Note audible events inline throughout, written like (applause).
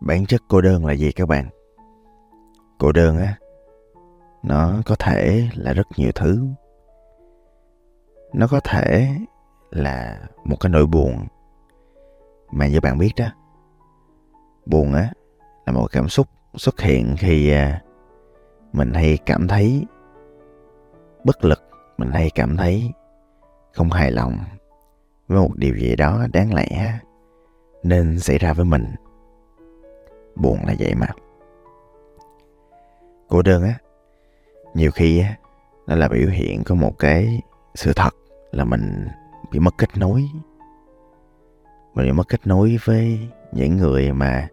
bản chất cô đơn là gì các bạn? Cô đơn á, nó có thể là rất nhiều thứ. Nó có thể là một cái nỗi buồn. Mà như bạn biết đó, buồn á là một cảm xúc xuất hiện khi à, mình hay cảm thấy bất lực, mình hay cảm thấy không hài lòng với một điều gì đó đáng lẽ nên xảy ra với mình buồn là vậy mà. Cô đơn á, nhiều khi á, nó là biểu hiện có một cái sự thật là mình bị mất kết nối. Mình bị mất kết nối với những người mà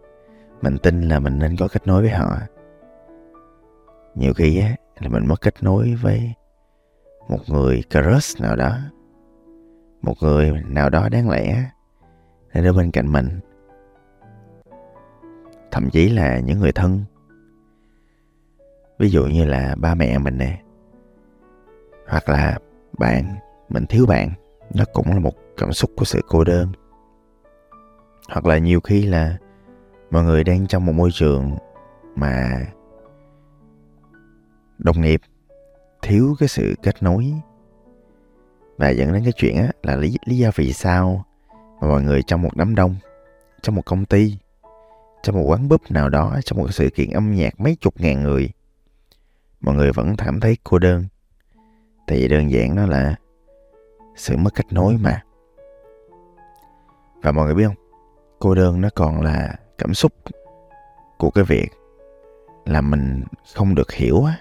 mình tin là mình nên có kết nối với họ. Nhiều khi á, là mình mất kết nối với một người crush nào đó, một người nào đó đáng lẽ nên ở bên cạnh mình thậm chí là những người thân. Ví dụ như là ba mẹ mình nè hoặc là bạn mình thiếu bạn nó cũng là một cảm xúc của sự cô đơn. Hoặc là nhiều khi là mọi người đang trong một môi trường mà đồng nghiệp thiếu cái sự kết nối. Và dẫn đến cái chuyện á là lý, lý do vì sao mà mọi người trong một đám đông trong một công ty trong một quán búp nào đó, trong một sự kiện âm nhạc mấy chục ngàn người. Mọi người vẫn cảm thấy cô đơn. Tại vì đơn giản đó là sự mất kết nối mà. Và mọi người biết không? Cô đơn nó còn là cảm xúc của cái việc là mình không được hiểu á.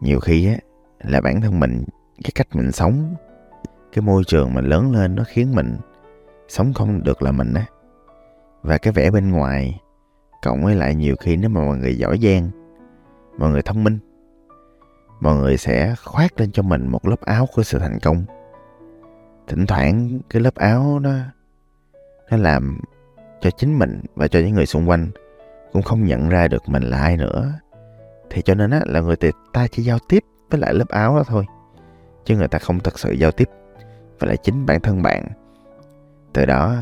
Nhiều khi á, là bản thân mình, cái cách mình sống, cái môi trường mình lớn lên nó khiến mình sống không được là mình á và cái vẻ bên ngoài, cộng với lại nhiều khi nếu mà mọi người giỏi giang, mọi người thông minh, mọi người sẽ khoác lên cho mình một lớp áo của sự thành công. Thỉnh thoảng cái lớp áo đó, nó làm cho chính mình và cho những người xung quanh cũng không nhận ra được mình là ai nữa. Thì cho nên á, là người ta chỉ giao tiếp với lại lớp áo đó thôi, chứ người ta không thật sự giao tiếp và lại chính bản thân bạn. Từ đó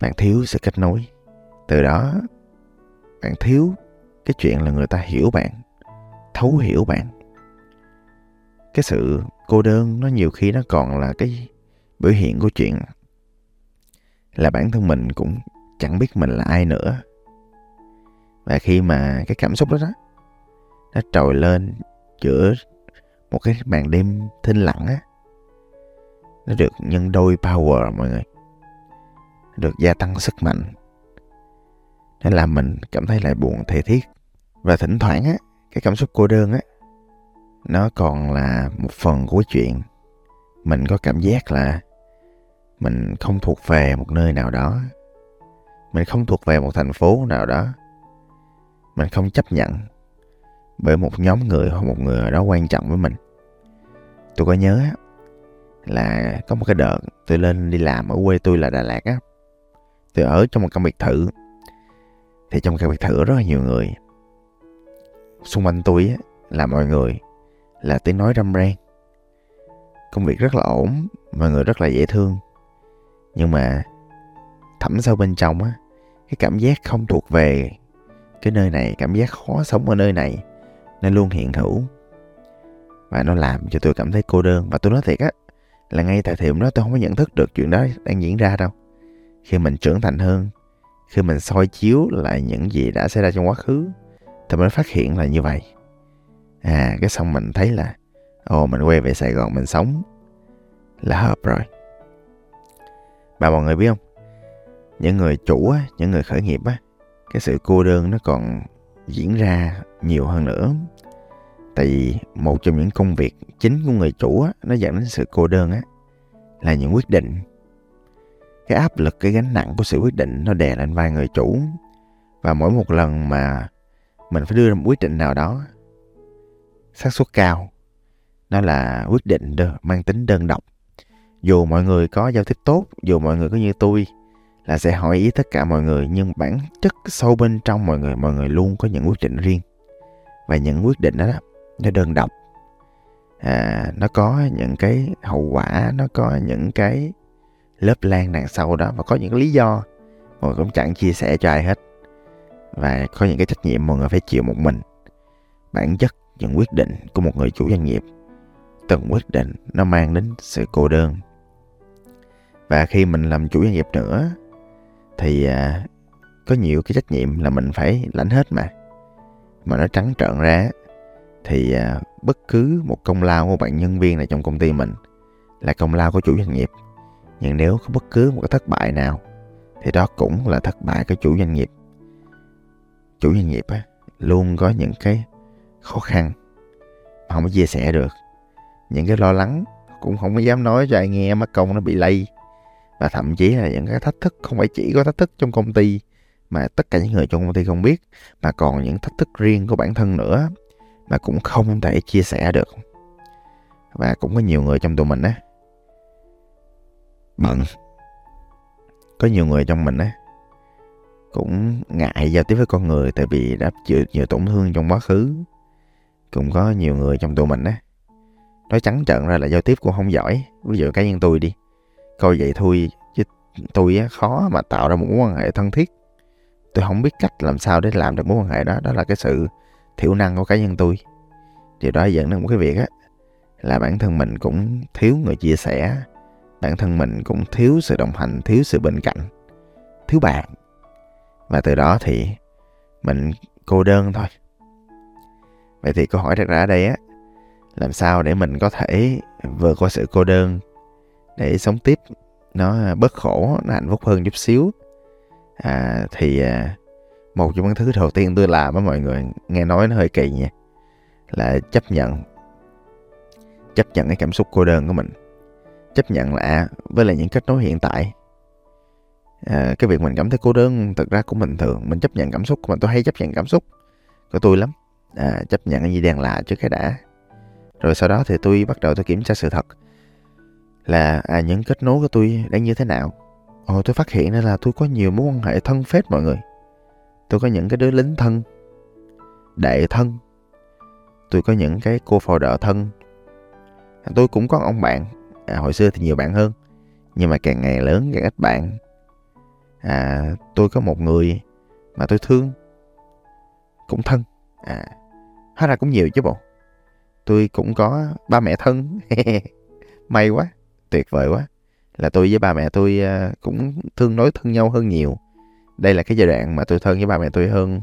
bạn thiếu sự kết nối. Từ đó bạn thiếu cái chuyện là người ta hiểu bạn thấu hiểu bạn. Cái sự cô đơn nó nhiều khi nó còn là cái biểu hiện của chuyện là bản thân mình cũng chẳng biết mình là ai nữa. Và khi mà cái cảm xúc đó đó nó trồi lên giữa một cái màn đêm thinh lặng á nó được nhân đôi power mọi người được gia tăng sức mạnh. Nên làm mình cảm thấy lại buồn thể thiết và thỉnh thoảng á, cái cảm xúc cô đơn á, nó còn là một phần của chuyện. Mình có cảm giác là mình không thuộc về một nơi nào đó. Mình không thuộc về một thành phố nào đó. Mình không chấp nhận bởi một nhóm người hoặc một người đó quan trọng với mình. Tôi có nhớ là có một cái đợt tôi lên đi làm ở quê tôi là Đà Lạt á tôi ở trong một căn biệt thự. Thì trong căn biệt thự rất là nhiều người. Xung quanh tôi á, là mọi người là tiếng nói râm ran công việc rất là ổn mọi người rất là dễ thương. Nhưng mà thẳm sâu bên trong á cái cảm giác không thuộc về cái nơi này cảm giác khó sống ở nơi này nó luôn hiện hữu. Và nó làm cho tôi cảm thấy cô đơn. Và tôi nói thiệt á là ngay tại thời điểm đó tôi không có nhận thức được chuyện đó đang diễn ra đâu khi mình trưởng thành hơn, khi mình soi chiếu lại những gì đã xảy ra trong quá khứ, thì mình phát hiện là như vậy. À cái xong mình thấy là, ồ, mình quay về sài gòn mình sống là hợp rồi. Mà mọi người biết không? Những người chủ á, những người khởi nghiệp á, cái sự cô đơn nó còn diễn ra nhiều hơn nữa. Tại vì một trong những công việc chính của người chủ á, nó dẫn đến sự cô đơn á, là những quyết định cái áp lực cái gánh nặng của sự quyết định nó đè lên vai người chủ. Và mỗi một lần mà mình phải đưa ra một quyết định nào đó xác suất cao nó là quyết định đơn, mang tính đơn độc. Dù mọi người có giao tiếp tốt dù mọi người có như tôi là sẽ hỏi ý tất cả mọi người nhưng bản chất sâu bên trong mọi người mọi người luôn có những quyết định riêng. Và những quyết định đó, đó nó đơn độc. À, nó có những cái hậu quả nó có những cái lớp lan đằng sau đó và có những lý do mọi người cũng chẳng chia sẻ cho ai hết. Và có những cái trách nhiệm mọi người phải chịu một mình. Bản chất những quyết định của một người chủ doanh nghiệp từng quyết định nó mang đến sự cô đơn. Và khi mình làm chủ doanh nghiệp nữa thì à, có nhiều cái trách nhiệm là mình phải lãnh hết mà. Mà nó trắng trợn ra thì à, bất cứ một công lao của bạn nhân viên này trong công ty mình là công lao của chủ doanh nghiệp nhưng nếu có bất cứ một cái thất bại nào thì đó cũng là thất bại của chủ doanh nghiệp. Chủ doanh nghiệp á, luôn có những cái khó khăn mà không có chia sẻ được. Những cái lo lắng cũng không có dám nói cho ai nghe mất công nó bị lây. Và thậm chí là những cái thách thức không phải chỉ có thách thức trong công ty mà tất cả những người trong công ty không biết mà còn những thách thức riêng của bản thân nữa mà cũng không thể chia sẻ được. Và cũng có nhiều người trong tụi mình á bận có nhiều người trong mình á cũng ngại giao tiếp với con người tại vì đã chịu nhiều tổn thương trong quá khứ. Cũng có nhiều người trong tụi mình á nói trắng trợn ra là giao tiếp cũng không giỏi. Ví dụ cá nhân tôi đi, coi vậy thôi chứ tôi á, khó mà tạo ra một mối quan hệ thân thiết. Tôi không biết cách làm sao để làm được mối quan hệ đó đó là cái sự thiểu năng của cá nhân tôi. Điều đó dẫn đến một cái việc á, là bản thân mình cũng thiếu người chia sẻ bản thân mình cũng thiếu sự đồng hành thiếu sự bên cạnh thiếu bạn. Và từ đó thì mình cô đơn thôi. Vậy thì câu hỏi đặt ra ở đây á làm sao để mình có thể vượt qua sự cô đơn để sống tiếp? Nó bớt khổ nó hạnh phúc hơn chút xíu. À, thì à, một trong những thứ đầu tiên tôi làm với mọi người nghe nói nó hơi kỳ nha là chấp nhận chấp nhận cái cảm xúc cô đơn của mình chấp nhận là à, với lại những kết nối hiện tại. À, cái việc mình cảm thấy cô đơn thực ra cũng bình thường. Mình chấp nhận cảm xúc của mình tôi hay chấp nhận cảm xúc của tôi lắm. À, chấp nhận cái gì đang là trước cái đã. Rồi sau đó thì tôi bắt đầu tôi kiểm tra sự thật là à, những kết nối của tôi đang như thế nào. Ồ tôi phát hiện ra là tôi có nhiều mối quan hệ thân phết mọi người. Tôi có những cái đứa lính thân đệ thân. Tôi có những cái cô phò đỡ thân. Tôi cũng có ông bạn à, hồi xưa thì nhiều bạn hơn nhưng mà càng ngày lớn càng ít bạn. À, tôi có một người mà tôi thương cũng thân. À hóa ra cũng nhiều chứ bộ. Tôi cũng có ba mẹ thân. (laughs) May quá tuyệt vời quá. Là tôi với ba mẹ tôi à, cũng thương nói thân nhau hơn nhiều. Đây là cái giai đoạn mà tôi thân với ba mẹ tôi hơn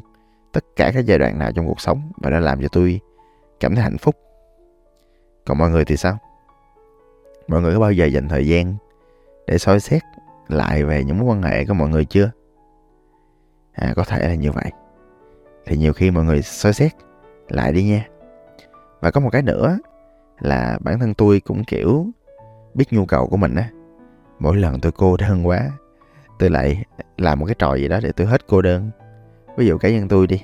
tất cả các giai đoạn nào trong cuộc sống và đã làm cho tôi cảm thấy hạnh phúc. Còn mọi người thì sao? Mọi người có bao giờ dành thời gian để soi xét lại về những mối quan hệ của mọi người chưa? À có thể là như vậy. Thì nhiều khi mọi người soi xét lại đi nha. Và có một cái nữa là bản thân tôi cũng kiểu biết nhu cầu của mình á. Mỗi lần tôi cô đơn quá tôi lại làm một cái trò gì đó để tôi hết cô đơn. Ví dụ cá nhân tôi đi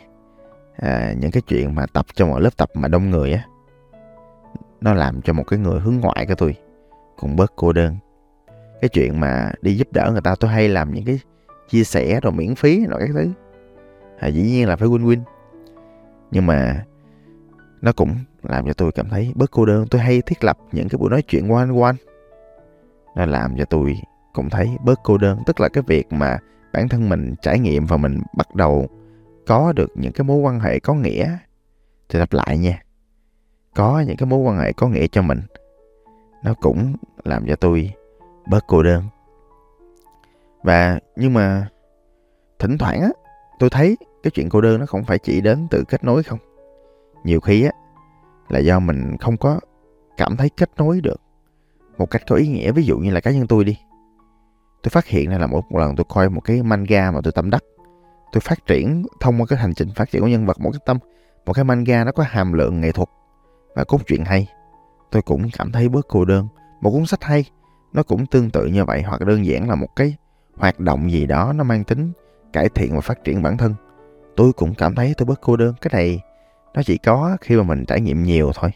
à, những cái chuyện mà tập trong một lớp tập mà đông người á nó làm cho một cái người hướng ngoại của tôi cũng bớt cô đơn. Cái chuyện mà đi giúp đỡ người ta tôi hay làm những cái chia sẻ rồi miễn phí rồi các thứ. À, dĩ nhiên là phải win win nhưng mà nó cũng làm cho tôi cảm thấy bớt cô đơn. Tôi hay thiết lập những cái buổi nói chuyện one one nó làm cho tôi cũng thấy bớt cô đơn. Tức là cái việc mà bản thân mình trải nghiệm và mình bắt đầu có được những cái mối quan hệ có nghĩa thì lặp lại nha. Có những cái mối quan hệ có nghĩa cho mình nó cũng làm cho tôi bớt cô đơn. Và nhưng mà thỉnh thoảng á tôi thấy cái chuyện cô đơn nó không phải chỉ đến từ kết nối không. Nhiều khi á là do mình không có cảm thấy kết nối được một cách có ý nghĩa. Ví dụ như là cá nhân tôi đi tôi phát hiện ra là một, một lần tôi coi một cái manga mà tôi tâm đắc. Tôi phát triển thông qua cái hành trình phát triển của nhân vật một cái tâm một cái manga nó có hàm lượng nghệ thuật và cốt truyện hay. Tôi cũng cảm thấy bớt cô đơn một cuốn sách hay. Nó cũng tương tự như vậy hoặc đơn giản là một cái hoạt động gì đó nó mang tính cải thiện và phát triển bản thân. Tôi cũng cảm thấy tôi bớt cô đơn. Cái này nó chỉ có khi mà mình trải nghiệm nhiều thôi.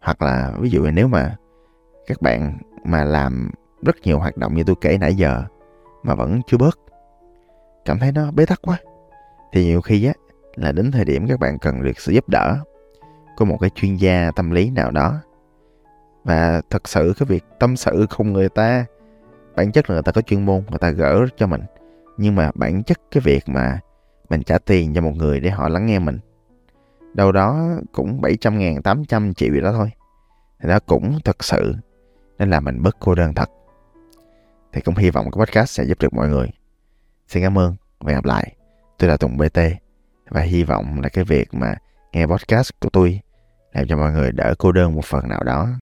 Hoặc là ví dụ nếu mà các bạn mà làm rất nhiều hoạt động như tôi kể nãy giờ mà vẫn chưa bớt, cảm thấy nó bế tắc quá, thì nhiều khi á là đến thời điểm các bạn cần được sự giúp đỡ của một cái chuyên gia tâm lý nào đó và thật sự cái việc tâm sự cùng người ta bản chất là người ta có chuyên môn người ta gỡ cho mình nhưng mà bản chất cái việc mà mình trả tiền cho một người để họ lắng nghe mình đâu đó cũng 700 ngàn, 800 triệu gì đó thôi. Thì đó cũng thật sự nên là mình bớt cô đơn thật. Thì cũng hy vọng cái podcast sẽ giúp được mọi người. Xin cảm ơn và hẹn gặp lại. Tôi là Tùng BT và hy vọng là cái việc mà nghe podcast của tôi làm cho mọi người đỡ cô đơn một phần nào đó